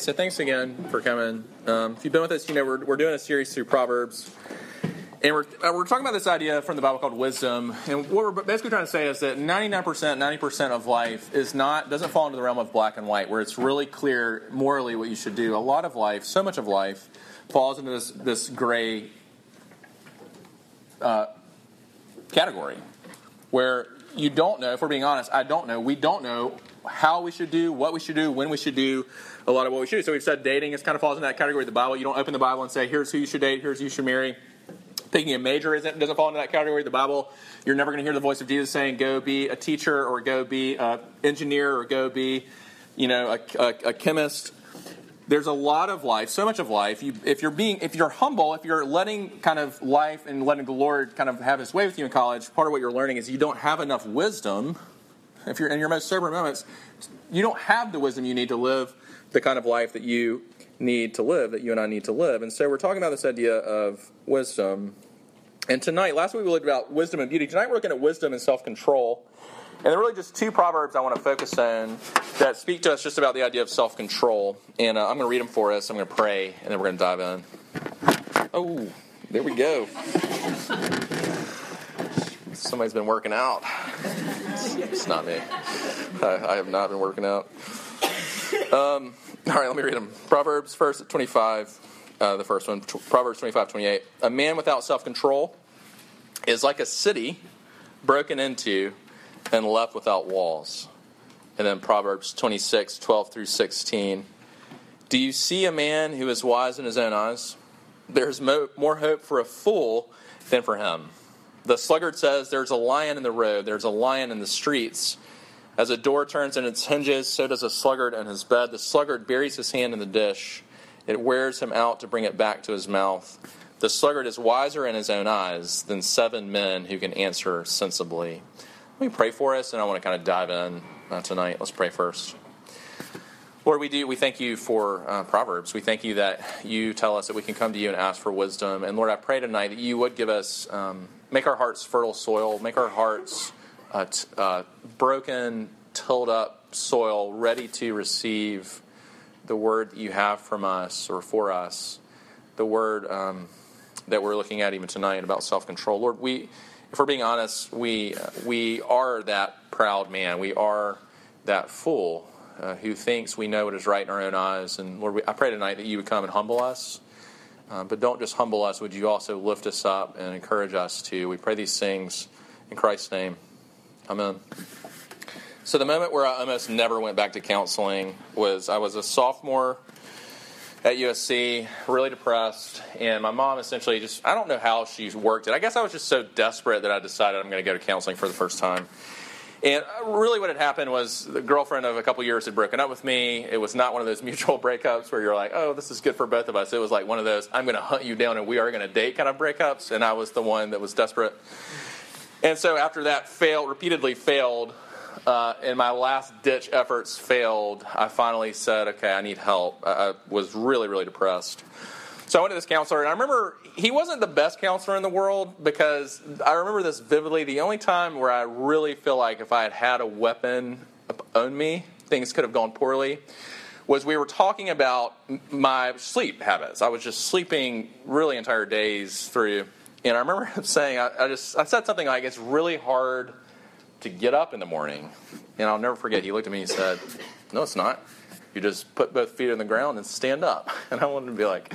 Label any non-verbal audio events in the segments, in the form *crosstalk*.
So thanks again for coming. Um, if you've been with us, you know we're, we're doing a series through Proverbs, and we're, uh, we're talking about this idea from the Bible called wisdom. And what we're basically trying to say is that 99%, 90% of life is not doesn't fall into the realm of black and white, where it's really clear morally what you should do. A lot of life, so much of life, falls into this this gray uh, category, where you don't know. If we're being honest, I don't know. We don't know how we should do, what we should do, when we should do a lot of what we should do. So we've said dating is kind of falls in that category the Bible. You don't open the Bible and say, here's who you should date, here's who you should marry. Picking a major isn't, doesn't fall into that category the Bible. You're never going to hear the voice of Jesus saying, go be a teacher or go be an engineer or go be, you know, a, a, a chemist there's a lot of life, so much of life. You, if you're being, if you're humble, if you're letting kind of life and letting the Lord kind of have His way with you in college, part of what you're learning is you don't have enough wisdom. If you're in your most sober moments, you don't have the wisdom you need to live the kind of life that you need to live, that you and I need to live. And so we're talking about this idea of wisdom. And tonight, last week we looked about wisdom and beauty. Tonight we're looking at wisdom and self control. And there are really just two proverbs I want to focus on that speak to us just about the idea of self control. And uh, I'm going to read them for us. I'm going to pray, and then we're going to dive in. Oh, there we go. Somebody's been working out. It's not me. I, I have not been working out. Um, all right, let me read them. Proverbs first 25, uh, the first one. Proverbs 25, 28. A man without self control is like a city broken into and left without walls. And then Proverbs 26, 12 through 16. Do you see a man who is wise in his own eyes? There's mo- more hope for a fool than for him. The sluggard says, There's a lion in the road, there's a lion in the streets. As a door turns in its hinges, so does a sluggard in his bed. The sluggard buries his hand in the dish, it wears him out to bring it back to his mouth. The sluggard is wiser in his own eyes than seven men who can answer sensibly. Let me pray for us, and I want to kind of dive in uh, tonight. Let's pray first. Lord, we do. We thank you for uh, Proverbs. We thank you that you tell us that we can come to you and ask for wisdom. And Lord, I pray tonight that you would give us, um, make our hearts fertile soil, make our hearts uh, t- uh, broken, tilled up soil, ready to receive the word that you have from us or for us, the word um, that we're looking at even tonight about self control. Lord, we if we're being honest, we, we are that proud man. We are that fool uh, who thinks we know what is right in our own eyes. And Lord, we, I pray tonight that you would come and humble us. Uh, but don't just humble us, would you also lift us up and encourage us to? We pray these things in Christ's name. Amen. So, the moment where I almost never went back to counseling was I was a sophomore at USC, really depressed, and my mom essentially just, I don't know how she worked it. I guess I was just so desperate that I decided I'm going to go to counseling for the first time. And uh, really, what had happened was the girlfriend of a couple years had broken up with me. It was not one of those *laughs* mutual breakups where you're like, oh, this is good for both of us. It was like one of those, I'm going to hunt you down and we are going to date kind of breakups. And I was the one that was desperate. And so after that failed, repeatedly failed, uh, and my last ditch efforts failed, I finally said, okay, I need help. I, I was really, really depressed. So I went to this counselor, and I remember he wasn't the best counselor in the world because I remember this vividly. The only time where I really feel like if I had had a weapon on me, things could have gone poorly was we were talking about my sleep habits. I was just sleeping really entire days through. And I remember him saying, I, I just I said something like, it's really hard to get up in the morning. And I'll never forget, he looked at me and said, No, it's not. You just put both feet on the ground and stand up. *laughs* And I wanted to be like,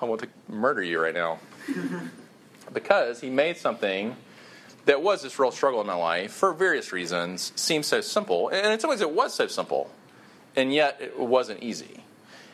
I want to murder you right now. *laughs* because he made something that was this real struggle in my life for various reasons seem so simple. And in some ways, it was so simple. And yet, it wasn't easy.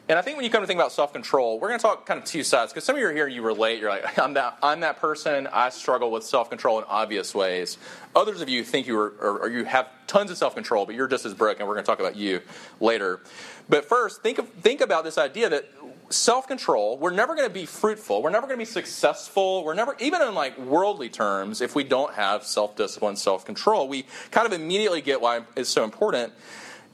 And I think when you come to think about self control, we're going to talk kind of two sides because some of you are here, you relate. You're like, *laughs* I'm that, I'm that person. I struggle with self control in obvious ways. Others of you think you are, or, or you have tons of self control, but you're just as broken. We're going to talk about you later. But first, think of, think about this idea that self control. We're never going to be fruitful. We're never going to be successful. We're never, even in like worldly terms, if we don't have self discipline, self control. We kind of immediately get why it's so important.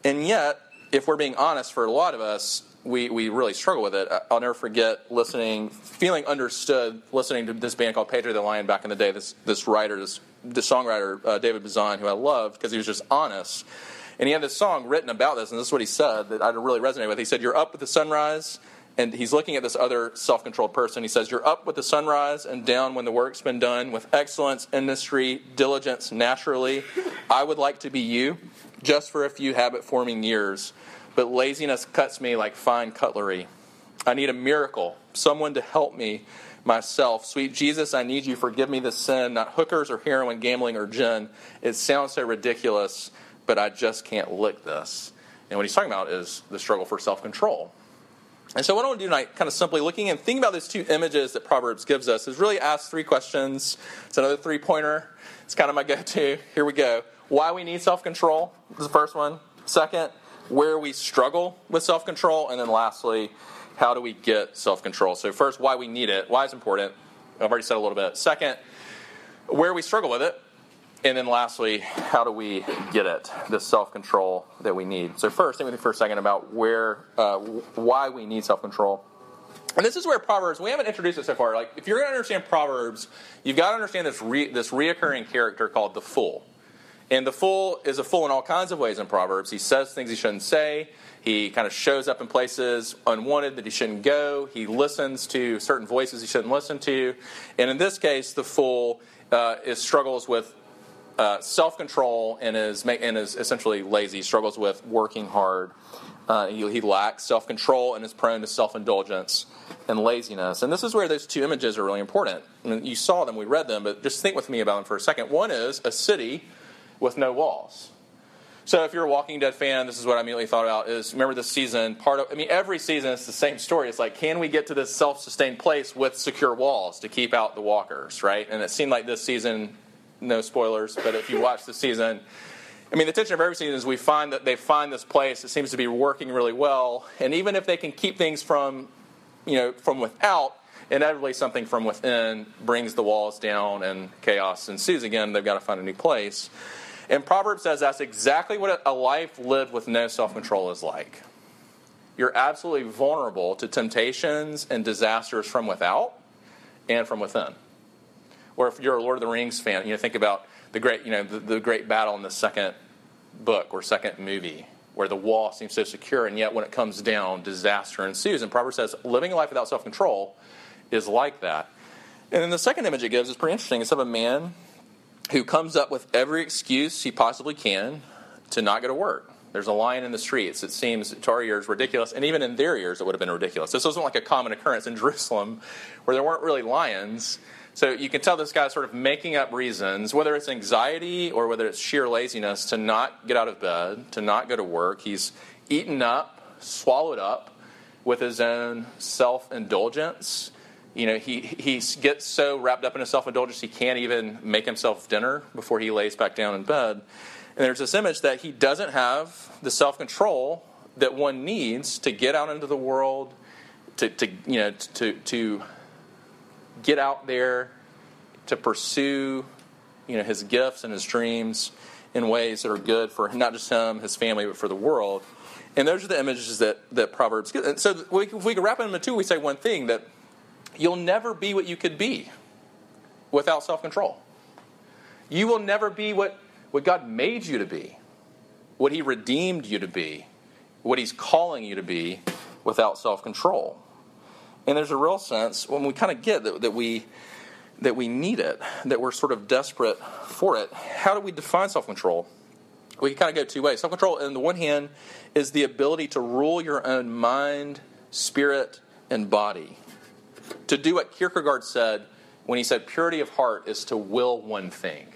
And yet, if we're being honest, for a lot of us, we, we really struggle with it. I'll never forget listening, feeling understood, listening to this band called Pedro the Lion back in the day. This this writer, this, songwriter, uh, David Bazan, who I loved because he was just honest. And he had this song written about this, and this is what he said that I really resonated with. He said, You're up with the sunrise, and he's looking at this other self controlled person. He says, You're up with the sunrise and down when the work's been done, with excellence, industry, diligence, naturally. I would like to be you, just for a few habit forming years, but laziness cuts me like fine cutlery. I need a miracle, someone to help me myself. Sweet Jesus, I need you. Forgive me the sin, not hookers or heroin, gambling or gin. It sounds so ridiculous but I just can't lick this. And what he's talking about is the struggle for self control. And so, what I want to do tonight, kind of simply looking and thinking about these two images that Proverbs gives us, is really ask three questions. It's another three pointer. It's kind of my go to. Here we go. Why we need self control is the first one. Second, where we struggle with self control. And then lastly, how do we get self control? So, first, why we need it. Why it's important. I've already said a little bit. Second, where we struggle with it. And then lastly, how do we get it? This self control that we need. So first, think with me for a second about where, uh, why we need self control. And this is where Proverbs. We haven't introduced it so far. Like, if you're going to understand Proverbs, you've got to understand this re, this reoccurring character called the fool. And the fool is a fool in all kinds of ways in Proverbs. He says things he shouldn't say. He kind of shows up in places unwanted that he shouldn't go. He listens to certain voices he shouldn't listen to. And in this case, the fool uh, is struggles with uh, self control and is and is essentially lazy. Struggles with working hard. Uh, he, he, lacks self control and is prone to self indulgence and laziness. And this is where those two images are really important. And you saw them, we read them, but just think with me about them for a second. One is a city with no walls. So if you're a Walking Dead fan, this is what I immediately thought about is remember this season, part of I mean every season it's the same story. It's like can we get to this self-sustained place with secure walls to keep out the walkers, right? And it seemed like this season no spoilers, but if you watch the season, I mean, the tension of every season is we find that they find this place that seems to be working really well, and even if they can keep things from, you know, from without, inevitably something from within brings the walls down and chaos ensues again. They've got to find a new place. And Proverbs says that's exactly what a life lived with no self control is like. You're absolutely vulnerable to temptations and disasters from without and from within or if you're a Lord of the Rings fan, you know, think about the great, you know, the, the great battle in the second book or second movie where the wall seems so secure, and yet when it comes down, disaster ensues. And Proverbs says living a life without self control is like that. And then the second image it gives is pretty interesting. It's of a man who comes up with every excuse he possibly can to not go to work. There's a lion in the streets. It seems to our ears ridiculous, and even in their ears, it would have been ridiculous. This wasn't like a common occurrence in *laughs* Jerusalem where there weren't really lions. So you can tell this guy's sort of making up reasons, whether it's anxiety or whether it's sheer laziness, to not get out of bed, to not go to work. He's eaten up, swallowed up with his own self indulgence. You know, he, he gets so wrapped up in his self indulgence, he can't even make himself dinner before he lays back down in bed. And there's this image that he doesn't have the self control that one needs to get out into the world, to, to you know, to, to get out there to pursue you know, his gifts and his dreams in ways that are good for not just him, his family, but for the world. And those are the images that, that Proverbs give. And so if we could wrap it into two, we say one thing that you'll never be what you could be without self control. You will never be what, what God made you to be, what He redeemed you to be, what He's calling you to be without self control. And there's a real sense when we kind of get that, that we that we need it, that we're sort of desperate for it. How do we define self control? We can kind of go two ways. Self control, on the one hand, is the ability to rule your own mind, spirit, and body. To do what Kierkegaard said when he said purity of heart is to will one thing.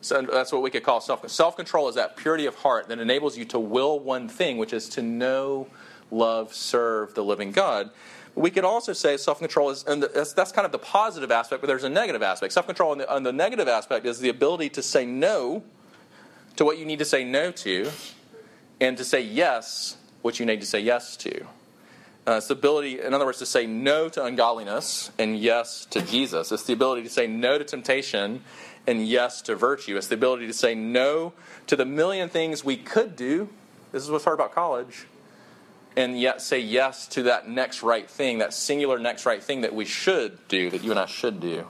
So that's what we could call self self control is that purity of heart that enables you to will one thing, which is to know, love, serve the living God. We could also say self control is, and that's, that's, kind of the positive aspect, but there's a negative aspect. Self control on the, on the negative aspect is the ability to say no to what you need to say no to, and to say yes what you need to say yes to. Uh, it's the ability, in other words, to say no to ungodliness and yes to Jesus. It's the ability to say no to temptation and yes to virtue. It's the ability to say no to the million things we could do. This is what's hard about college and yet say yes to that next right thing, that singular next right thing that we should do, that you and I should do.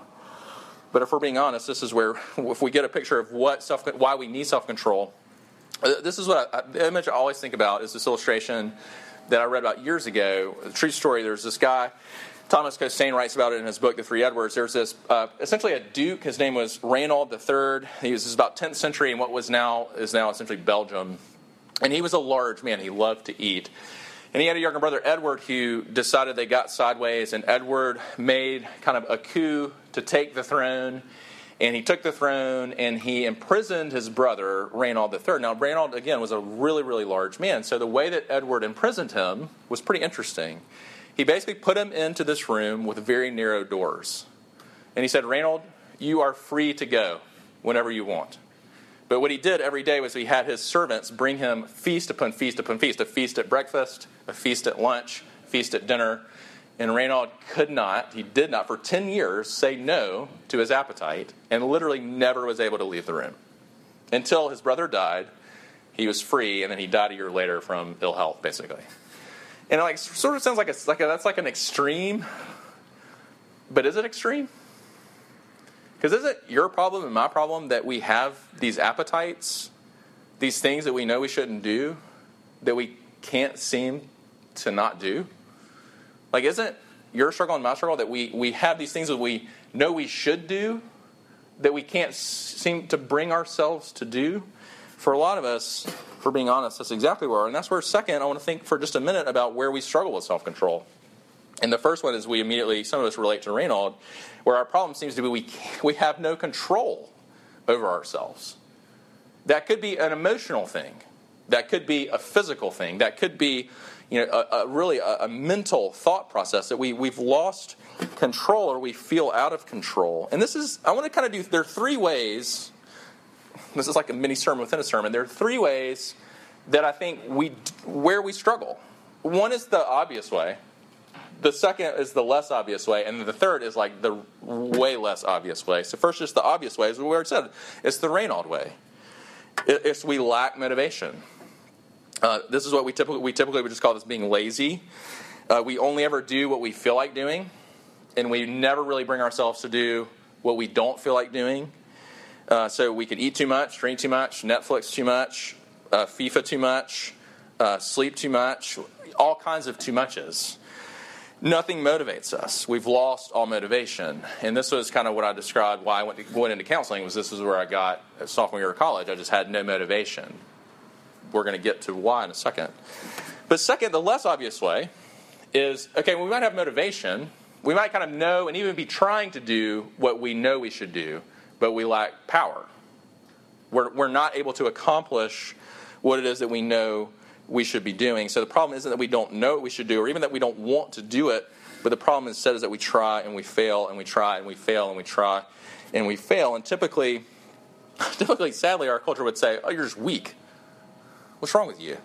But if we're being honest, this is where, if we get a picture of what self, why we need self control, Uh, this is what I, the image I always think about is this illustration that I read about years ago. A true story. There's this guy. Thomas Costain writes about it in his book, The Three Edwards. There's this, uh, essentially a duke. His name was Reynold III. He was, about 10th century in what was now is now essentially Belgium, and he was a large man. He loved to eat. And he had a younger brother, Edward, who decided they got sideways, and Edward made kind of a coup to take the throne. And he took the throne and he imprisoned his brother, Reynold III. Now, Reynold, again, was a really, really large man. So the way that Edward imprisoned him was pretty interesting. He basically put him into this room with very narrow doors. And he said, Reynold, you are free to go whenever you want. But what he did every day was he had his servants bring him feast upon feast upon feast a feast at breakfast, a feast at lunch, feast at dinner. And Reynold could not, he did not, for 10 years, say no to his appetite and literally never was able to leave the room. Until his brother died, he was free, and then he died a year later from ill health, basically. And it like sort of sounds like a, like a, that's like an extreme, but is it extreme? Because is it your problem and my problem that we have these appetites, these things that we know we shouldn't do, that we can't seem to not do? Like, isn't your struggle and my struggle that we, we have these things that we know we should do that we can't seem to bring ourselves to do? For a lot of us, for being honest, that's exactly where we are. And that's where, second, I want to think for just a minute about where we struggle with self control. And the first one is we immediately, some of us relate to Reynold, where our problem seems to be we, we have no control over ourselves. That could be an emotional thing, that could be a physical thing, that could be you know, a, a really a, a, mental thought process that we, we've lost control or we feel out of control. And this is, I want to kind of do, there are three ways, this is like a mini sermon within a sermon, there are three ways that I think we, where we struggle. One is the obvious way. The second is the less obvious way, and the third is like the way less obvious way. So first, just the obvious way, as we already said, it's the Reynold way. It's we lack motivation. Uh, this is what we typically we typically would just call this being lazy. Uh, we only ever do what we feel like doing, and we never really bring ourselves to do what we don't feel like doing. Uh, so we can eat too much, drink too much, Netflix too much, uh, FIFA too much, uh, sleep too much, all kinds of too muches. Nothing motivates us. We've lost all motivation, and this was kind of what I described why I went, to, went into counseling. Was this is where I got sophomore year of college? I just had no motivation we're going to get to why in a second. But second, the less obvious way is okay, we might have motivation. We might kind of know and even be trying to do what we know we should do, but we lack power. We're, we're not able to accomplish what it is that we know we should be doing. So the problem isn't that we don't know what we should do or even that we don't want to do it, but the problem instead is that we try and we fail and we try and we fail and we try and we fail. And typically, *laughs* typically, sadly, our culture would say, oh, you're just weak. What's wrong with you?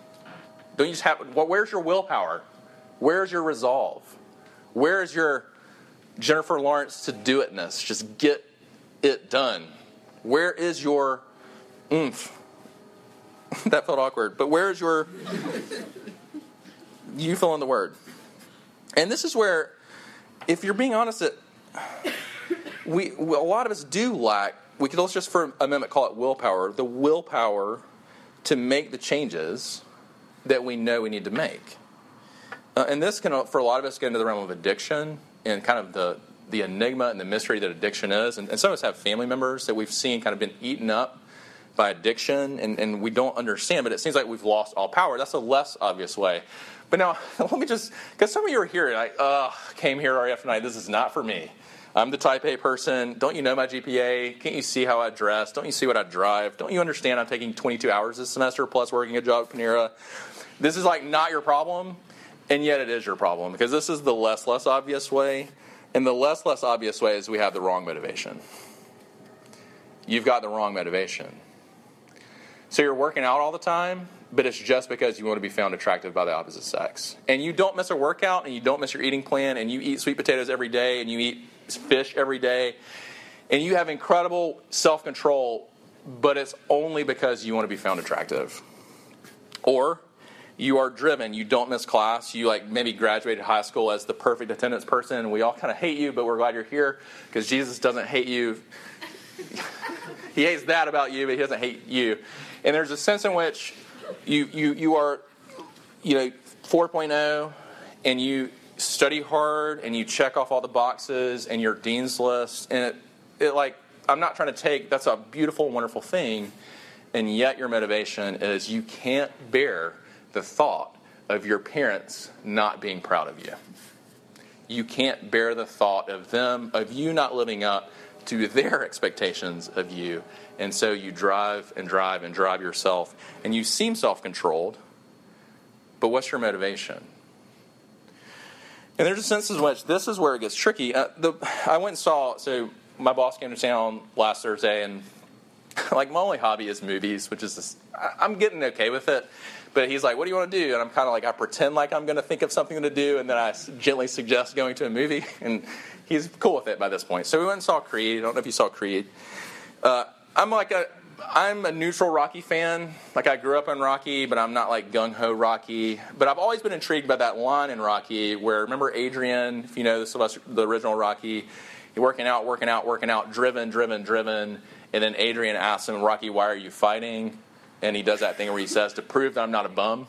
Don't you just have, well, where's your willpower? Where's your resolve? Where is your Jennifer Lawrence to do itness? Just get it done. Where is your oomph? *laughs* that felt awkward. But where is your. *laughs* you fill in the word. And this is where, if you're being honest, that we, a lot of us do lack. We could let's just for a minute call it willpower. The willpower to make the changes that we know we need to make. Uh, and this can, for a lot of us, get into the realm of addiction and kind of the, the enigma and the mystery that addiction is. And, and some of us have family members that we've seen kind of been eaten up by addiction and, and we don't understand, but it seems like we've lost all power. That's a less obvious way. But now, *laughs* let me just, because some of you are here and I uh, came here RF tonight, this is not for me. I'm the type A person. Don't you know my GPA? Can't you see how I dress? Don't you see what I drive? Don't you understand I'm taking 22 hours this semester plus working a job at Panera? This is like not your problem, and yet it is your problem because this is the less less obvious way. And the less less obvious way is we have the wrong motivation. You've got the wrong motivation. So you're working out all the time, but it's just because you want to be found attractive by the opposite sex. And you don't miss a workout and you don't miss your eating plan and you eat sweet potatoes every day and you eat fish every day, and you have incredible self control, but it's only because you want to be found attractive. Or you are driven, you don't miss class, you like maybe graduated high school as the perfect attendance person, and we all kind of hate you, but we're glad you're here because Jesus doesn't hate you. *laughs* he hates that about you, but he doesn't hate you. And there's a sense in which you, you, you are, you know, 4.0 and you study hard and you check off all the boxes and your dean's list and it, it like i'm not trying to take that's a beautiful wonderful thing and yet your motivation is you can't bear the thought of your parents not being proud of you. You can't bear the thought of them of you not living up to their *laughs* expectations of you and so you drive and drive and drive yourself and you seem self-controlled but what's your motivation and there's a sense in which this is where it gets tricky. Uh, the, I went and saw, so my boss came to town last Thursday, and *laughs* like my only hobby is movies, which is just, I'm getting okay with it. But he's like, "What do you want to do?" And I'm kind of like, I pretend like I'm going to think of something to do, and then I gently suggest going to a movie, *laughs* and he's cool with it by this point. So we went and saw Creed. I don't know if you saw Creed. Uh, I'm like a I'm a neutral Rocky fan. Like I grew up in Rocky, but I'm not like gung ho Rocky. But I've always been intrigued by that line in Rocky where remember Adrian, if you know the the original Rocky, he working out, working out, working out, driven, driven, driven, and then Adrian asks him, Rocky, why are you fighting? And he does that thing where he says, to prove that I'm not a bum.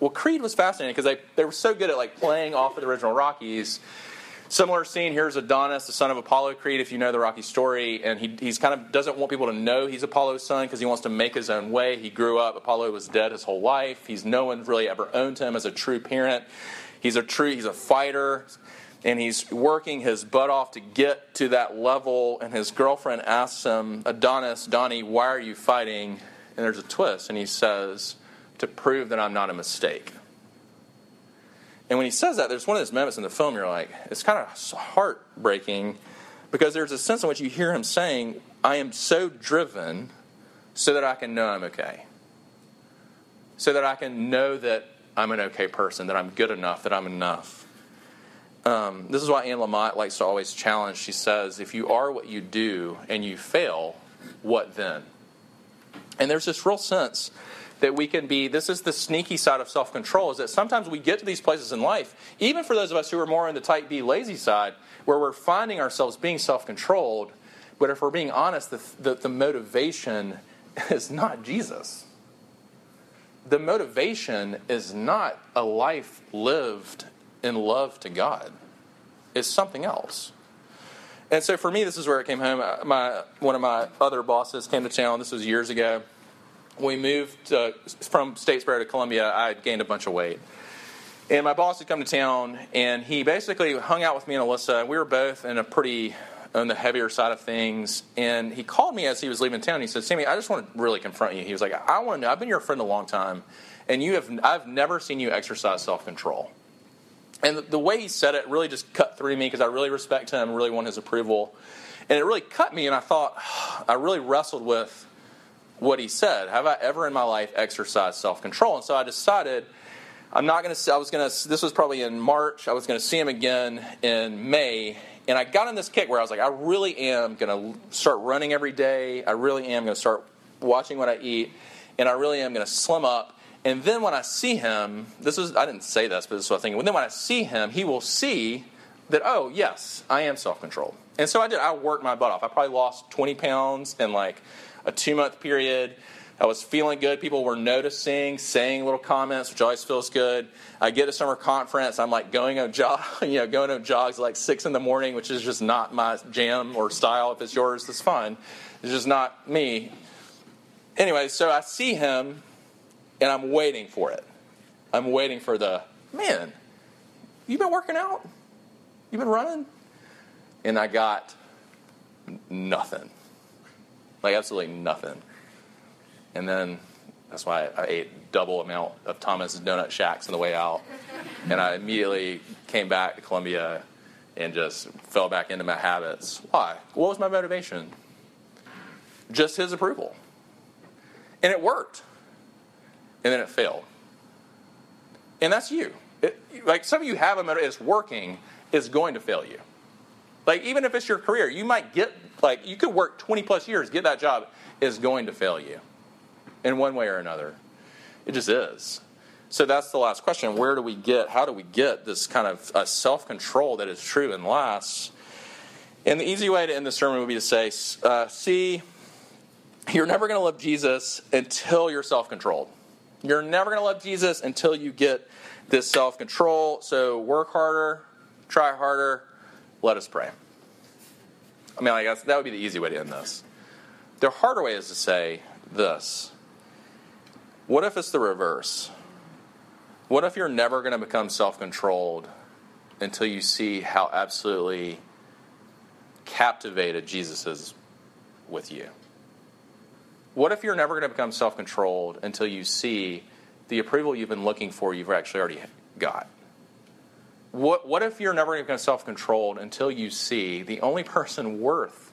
Well, Creed was fascinating because they, they were so good at like playing off of the original Rockies Similar scene here's Adonis, the son of Apollo Creed, if you know the Rocky story, and he he's kind of doesn't want people to know he's Apollo's son because he wants to make his own way. He grew up, Apollo was dead his whole life. He's no one really ever owned him as a true parent. He's a true he's a fighter, and he's working his butt off to get to that level. And his girlfriend asks him, Adonis, Donnie, why are you fighting? And there's a twist, and he says, to prove that I'm not a mistake. And when he says that, there's one of those moments in the film you're like, it's kind of heartbreaking because there's a sense in which you hear him saying, I am so driven so that I can know I'm okay. So that I can know that I'm an okay person, that I'm good enough, that I'm enough. Um, this is why Anne Lamott likes to always challenge. She says, if you are what you do and you fail, what then? And there's this real sense that we can be this is the sneaky side of self-control is that sometimes we get to these places in life even for those of us who are more on the type b lazy side where we're finding ourselves being self-controlled but if we're being honest the, the, the motivation *laughs* is not jesus. The motivation is not a life lived in love to god. It's something else. And so for me this is where it came home. Uh, my one of my other bosses came to town. This was years ago we moved uh, from Statesboro to Columbia, I had gained a bunch of weight. And my boss had come to town, and he basically hung out with me and Alyssa. We were both in a pretty on the heavier side of things. And he called me as he was leaving town. He said, "Sammy, I just want to really confront you." He was like, "I want to know. I've been your friend a long time, and you have. I've never seen you exercise self control." And the, the way he said it really just cut through me because I really respect him, really want his approval, and it really cut me. And I thought, *sighs* I really wrestled with what he said. Have I ever in my life exercised self control? And so I decided I'm not going to. I was going to. This was probably in March. I was going to see him again in May. And I got on this kick where I was like, I really am going to start running every day. I really am going to start watching what I eat, and I really am going to slim up. And then when I see him, this is I didn't say this, but this is what I'm thinking. Then when I see him, he will see that oh yes, I am self controlled. And so I did. I worked my butt off. I probably lost 20 pounds in like a two month period. I was feeling good. People were noticing, saying little comments, which always feels good. I get a summer conference. I'm like going on jog, *laughs* you know, going on jogs like six in the morning, which is just not my jam or style. If it's yours, it's fine. It's just not me. Anyway, so I see him, and I'm waiting for it. I'm waiting for the man. You been working out? You been running? And I got nothing. Like absolutely nothing. And then that's why I ate double amount of Thomas Donut Shacks on the way out. And I immediately came back to Columbia and just fell back into my habits. Why? What was my motivation? Just his approval. And it worked. And then it failed. And that's you. It, like some of you have a motivation, it's working, it's going to fail you. Like even if it's your career, you might get like you could work 20 plus years, get that job, is going to fail you in one way or another. It just is. So that's the last question. Where do we get, how do we get this kind of uh, self control that is true and lasts? And the easy way to end the sermon would be to say, uh, see, you're never going to love Jesus until you're self controlled. You're never going to love Jesus until you get this self control. So work harder, try harder, let us pray. I mean, I guess that would be the easy way to end this. The harder way is to say this What if it's the reverse? What if you're never going to become self controlled until you see how absolutely captivated Jesus is with you? What if you're never going to become self controlled until you see the approval you've been looking for, you've actually already got? What, what if you're never going to self controlled until you see the only person worth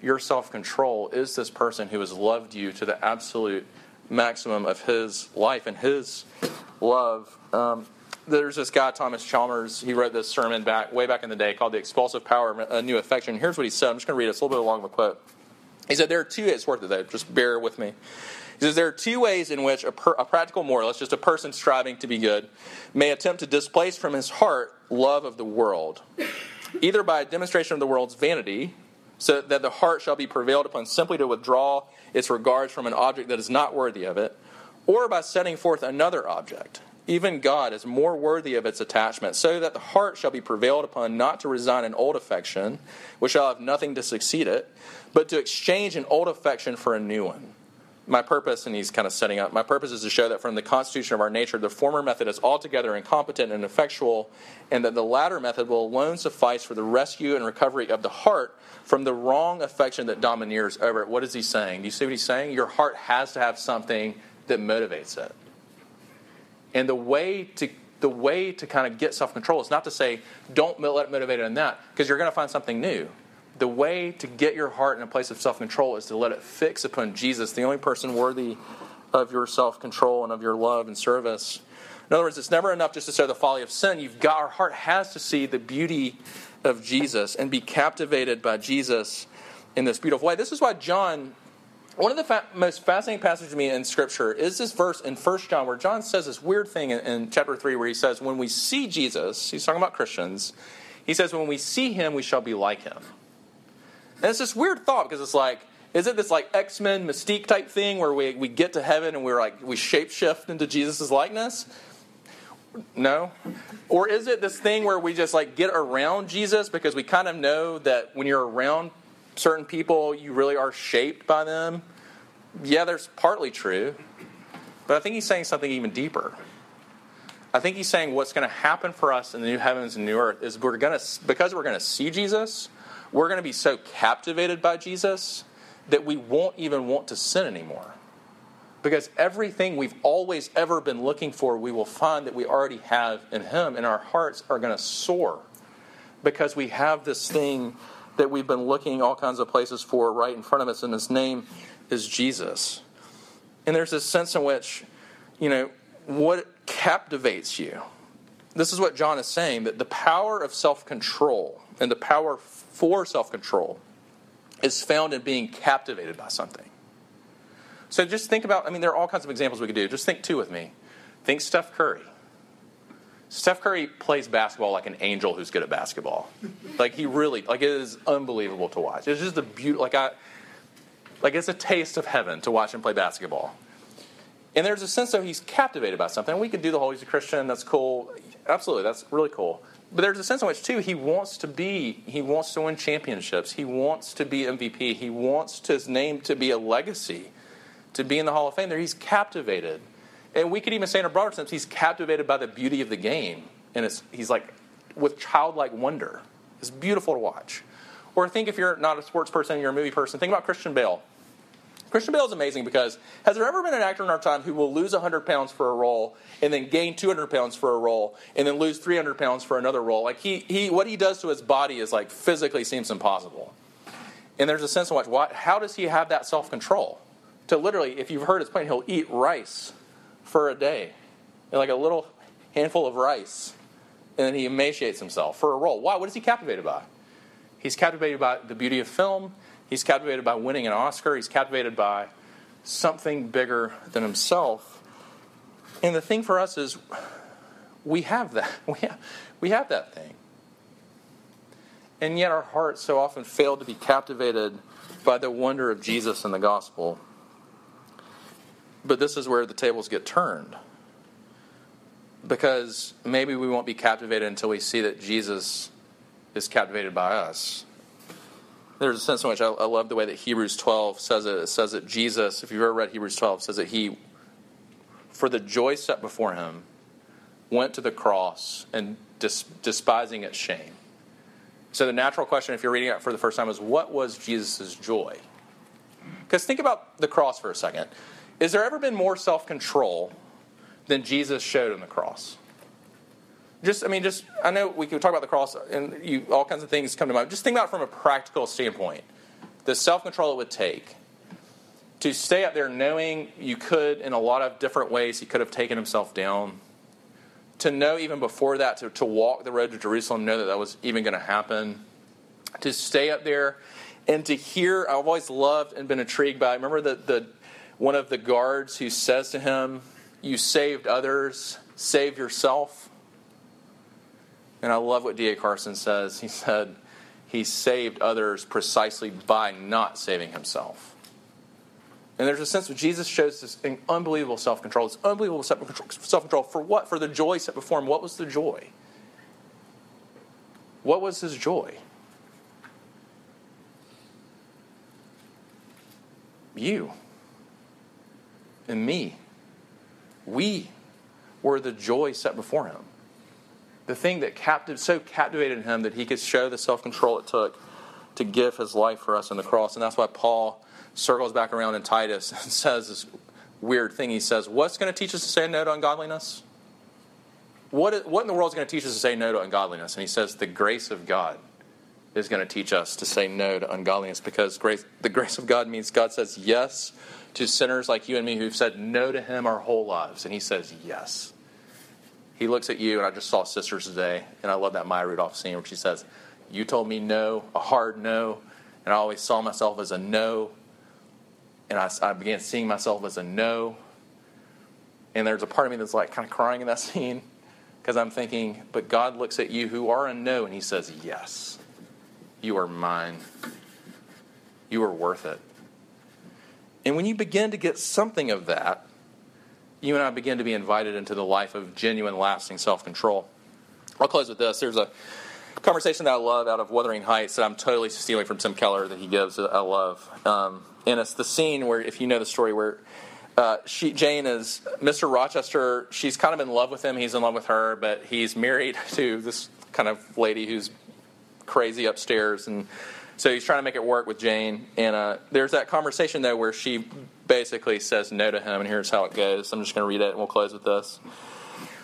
your self control is this person who has loved you to the absolute maximum of his life and his love? Um, there's this guy, Thomas Chalmers. He wrote this sermon back way back in the day called "The Expulsive Power of a New Affection." Here's what he said. I'm just going to read it. It's a little bit long of a quote. He said, There are two, it's worth it though, just bear with me. He says, There are two ways in which a, per, a practical moralist, just a person striving to be good, may attempt to displace from his heart love of the world, either by a demonstration of the world's vanity, so that the heart shall be prevailed upon simply to withdraw its regards from an object that is not worthy of it, or by setting forth another object, even God is more worthy of its attachment, so that the heart shall be prevailed upon not to resign an old affection, which shall have nothing to succeed it, but to exchange an old affection for a new one. My purpose, and he's kind of setting up, my purpose is to show that from the constitution of our nature, the former method is altogether incompetent and ineffectual, and that the latter method will alone suffice for the rescue and recovery of the heart from the wrong affection that domineers over it. What is he saying? Do you see what he's saying? Your heart has to have something that motivates it. And the way to the way to kind of get self control is not to say don't let it motivate it in that because you're going to find something new. The way to get your heart in a place of self control is to let it fix upon Jesus, the only person worthy of your self control and of your love and service. In other words, it's never enough just to say the folly of sin. You've got our heart has to see the beauty of Jesus and be captivated by Jesus in this beautiful way. This is why John one of the fa- most fascinating passages to me in Scripture is this verse in 1 John, where John says this weird thing in, in chapter 3, where he says, When we see Jesus, he's talking about Christians, he says, When we see him, we shall be like him. And it's this weird thought because it's like, is it this like X Men mystique type thing where we, we get to heaven and we're like, we shapeshift into Jesus' likeness? No. Or is it this thing where we just like get around Jesus because we kind of know that when you're around certain people, you really are shaped by them. Yeah, there's partly true. But I think he's saying something even deeper. I think he's saying what's going to happen for us in the new heavens and new earth is we're going to, because we're going to see Jesus, we're going to be so captivated by Jesus that we won't even want to sin anymore. Because everything we've always ever been looking for, we will find that we already have in Him, and our hearts are going to soar because we have this thing that we've been looking all kinds of places for right in front of us, and his name is Jesus. And there's this sense in which, you know, what captivates you. This is what John is saying that the power of self control and the power for self control is found in being captivated by something. So just think about, I mean, there are all kinds of examples we could do. Just think two with me. Think Steph Curry. Steph Curry plays basketball like an angel who's good at basketball. Like he really, like it is unbelievable to watch. It's just a beautiful, like I, like it's a taste of heaven to watch him play basketball. And there's a sense that he's captivated by something. We could do the whole he's a Christian. That's cool. Absolutely, that's really cool. But there's a sense in which too he wants to be. He wants to win championships. He wants to be MVP. He wants his name to be a legacy, to be in the Hall of Fame. There, he's captivated and we could even say in a broader sense, he's captivated by the beauty of the game. And he's like, with childlike wonder. It's beautiful to watch. Or think if you're not a sports person, you're a movie person, think about Christian Bale. Christian Bale is amazing because has there ever been an actor in our time who will lose 100 pounds for a role and then gain 200 pounds for a role and then lose 300 pounds for another role? Like he, he what he does to his body is like physically seems impossible. And there's a sense in which why, how does he have that self control? To literally, if you've heard his point, he'll eat rice for a day, like a little handful of rice, and then he emaciates himself for a role. Why? What is he captivated by? He's captivated by the beauty of film. He's captivated by winning an Oscar. He's captivated by something bigger than himself. And the thing for us is, we have that. *laughs* We have, we have that thing. And yet our hearts so often fail to be captivated by the wonder of Jesus and the gospel. But this is where the tables get turned. Because maybe we won't be captivated until we see that Jesus is captivated by us. There's a sense in which I, I love the way that Hebrews 12 says it. It says that Jesus, if you've ever read Hebrews 12, says that he, for the joy set before him, went to the cross and dis- despising its shame. So the natural question, if you're reading it for the first time, is what was Jesus' joy? Because think about the cross for a second. Is there ever been more self control than Jesus showed on the cross? Just, I mean, just, I know we could talk about the cross and you, all kinds of things come to mind. Just think about it from a practical standpoint the self control it would take to stay up there knowing you could, in a lot of different ways, he could have taken himself down. To know even before that, to, to walk the road to Jerusalem, know that that was even going to happen. To stay up there and to hear, I've always loved and been intrigued by, remember the, the one of the guards who says to him, You saved others, save yourself. And I love what D.A. Carson says. He said, He saved others precisely by not saving himself. And there's a sense of Jesus shows this unbelievable self control, this unbelievable self control. For what? For the joy set before him. What was the joy? What was his joy? You and me. We were the joy set before him the thing that captive, so captivated him that he could show the self control it took to give his life for us on the cross. And that's why Paul circles back around in Titus *laughs* and says this weird thing. He says, What's going to teach us to say no to ungodliness? What, what in the world is going to teach us to say no to ungodliness? And he says, The grace of God is going to teach us to say no to ungodliness because grace, the grace of God means God says yes to sinners like you and me who've said no to Him our whole lives. And He says yes he looks at you, and I just saw Sisters today, and I love that Maya Rudolph scene where she says, You told me no, a hard no, and I always saw myself as a no, and I, I began seeing myself as a no. And there's a part of me that's like kind of crying in that *laughs* scene because I'm thinking, But God looks at you who are a no, and He says, Yes, you are mine. You are worth it. And when you begin to get something of that, you and I begin to be invited into the life of genuine, lasting self control. I'll close with this. There's a conversation that I love out of Wuthering Heights that I'm totally stealing from Tim Keller that he gives that I love. Um, and it's the scene where, if you know the story, where uh, she, Jane is Mr. Rochester. She's kind of in love with him. He's in love with her, but he's married *laughs* to this kind of lady who's crazy upstairs. And so he's trying to make it work with Jane. And uh, there's that conversation, though, where she basically says no to him, and here's how it goes. I'm just going to read it, and we'll close with this.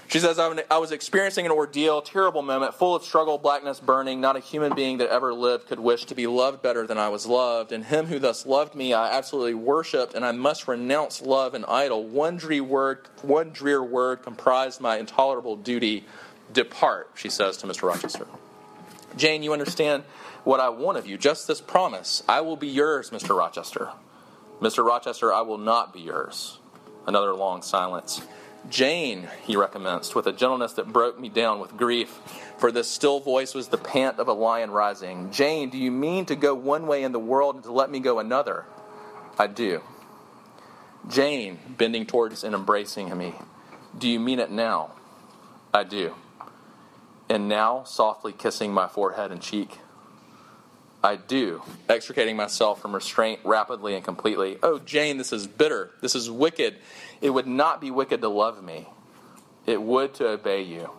She says, I was experiencing an ordeal, terrible moment, full of struggle, blackness, burning. Not a human being that ever lived could wish to be loved better than I was loved. And him who thus loved me, I absolutely worshipped, and I must renounce love and idol. One drear word, one drear word comprised my intolerable duty. Depart, she says to Mr. Rochester. Jane, you understand what I want of you. Just this promise I will be yours, Mr. Rochester. Mr. Rochester, I will not be yours. Another long silence. Jane, he recommenced, with a gentleness that broke me down with grief, for this still voice was the pant of a lion rising. Jane, do you mean to go one way in the world and to let me go another? I do. Jane, bending towards and embracing me, do you mean it now? I do. And now, softly kissing my forehead and cheek, I do, extricating myself from restraint rapidly and completely. Oh, Jane, this is bitter. This is wicked. It would not be wicked to love me, it would to obey you.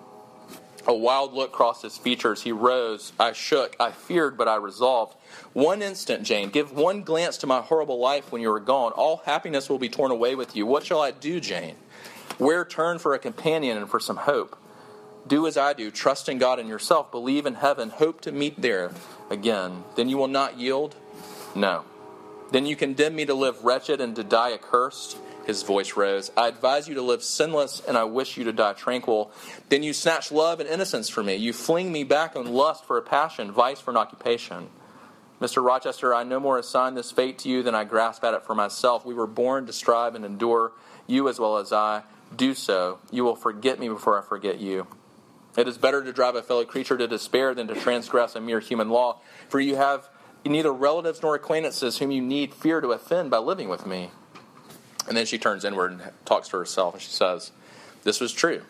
A wild look crossed his features. He rose. I shook. I feared, but I resolved. One instant, Jane. Give one glance to my horrible life when you are gone. All happiness will be torn away with you. What shall I do, Jane? Where turn for a companion and for some hope? Do as I do. Trust in God and yourself. Believe in heaven. Hope to meet there again. Then you will not yield? No. Then you condemn me to live wretched and to die accursed? His voice rose. I advise you to live sinless, and I wish you to die tranquil. Then you snatch love and innocence from me. You fling me back on lust for a passion, vice for an occupation. Mr. Rochester, I no more assign this fate to you than I grasp at it for myself. We were born to strive and endure, you as well as I. Do so. You will forget me before I forget you. It is better to drive a fellow creature to despair than to transgress a mere human law. For you have neither relatives nor acquaintances whom you need fear to offend by living with me. And then she turns inward and talks to herself, and she says, This was true.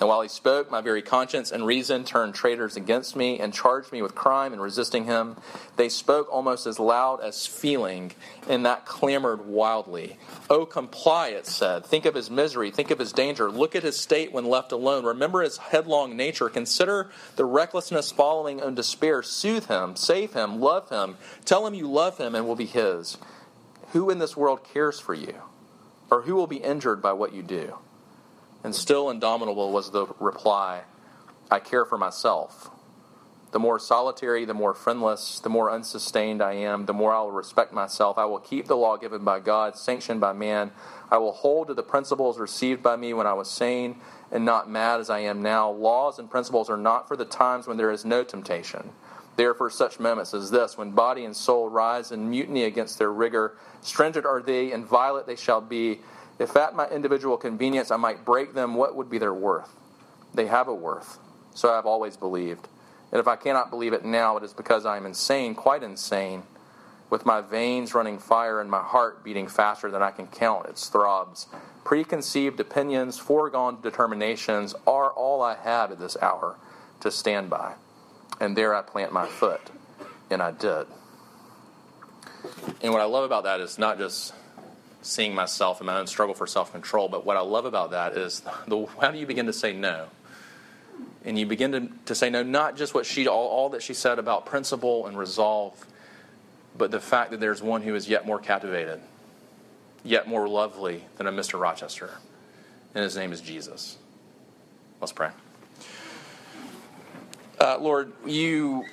And while he spoke, my very conscience and reason turned traitors against me and charged me with crime in resisting him. They spoke almost as loud as feeling, and that clamored wildly. Oh, comply, it said. Think of his misery. Think of his danger. Look at his state when left alone. Remember his headlong nature. Consider the recklessness following on despair. Soothe him, save him, love him. Tell him you love him and will be his. Who in this world cares for you? Or who will be injured by what you do? And still indomitable was the reply I care for myself. The more solitary, the more friendless, the more unsustained I am, the more I will respect myself. I will keep the law given by God, sanctioned by man. I will hold to the principles received by me when I was sane and not mad as I am now. Laws and principles are not for the times when there is no temptation. They are for such moments as this, when body and soul rise in mutiny against their rigor. Stringent are they, and violent they shall be if at my individual convenience I might break them, what would be their worth? They have a worth. So I have always believed. And if I cannot believe it now, it is because I am insane, quite insane, with my veins running fire and my heart beating faster than I can count its throbs. Preconceived opinions, foregone determinations are all I have at this hour to stand by. And there I plant my foot. And I did. And what I love about that is not just seeing myself and my own struggle for self control. But what I love about that is *laughs* the how do you begin to say no? And you begin to, to say no, not just what she all, all that she said about principle and resolve, but the fact that there's one who is yet more captivated, yet more lovely than a Mr. Rochester. And his name is Jesus. Let's pray. Uh, Lord, you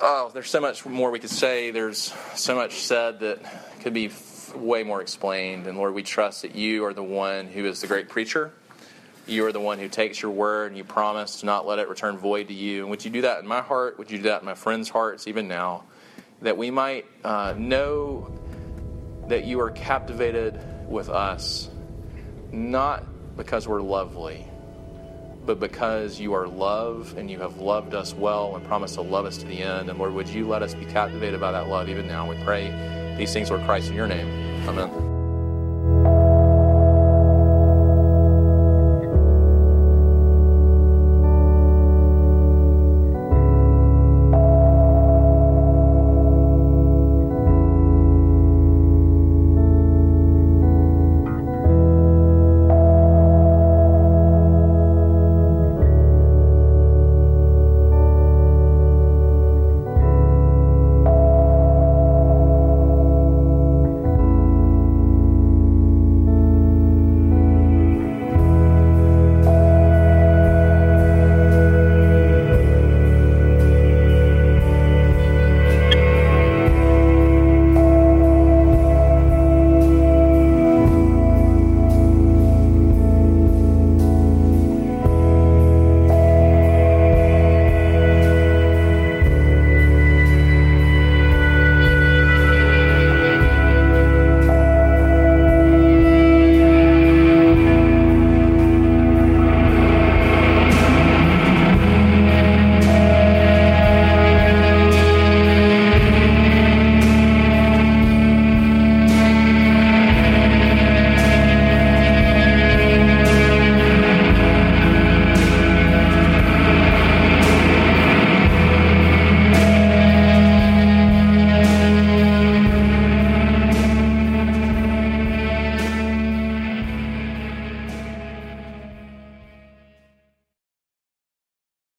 oh, there's so much more we could say. There's so much said that could be way more explained. And Lord, we trust that you are the one who is the great preacher. You are the one who takes your word and you promise to not let it return void to you. And would you do that in my heart? Would you do that in my friends' hearts, even now? That we might uh, know that you are captivated with us, not because we're lovely, but because you are love and you have loved us well and promised to love us to the end. And Lord, would you let us be captivated by that love even now? We pray these things, were Christ, in your name. Amen.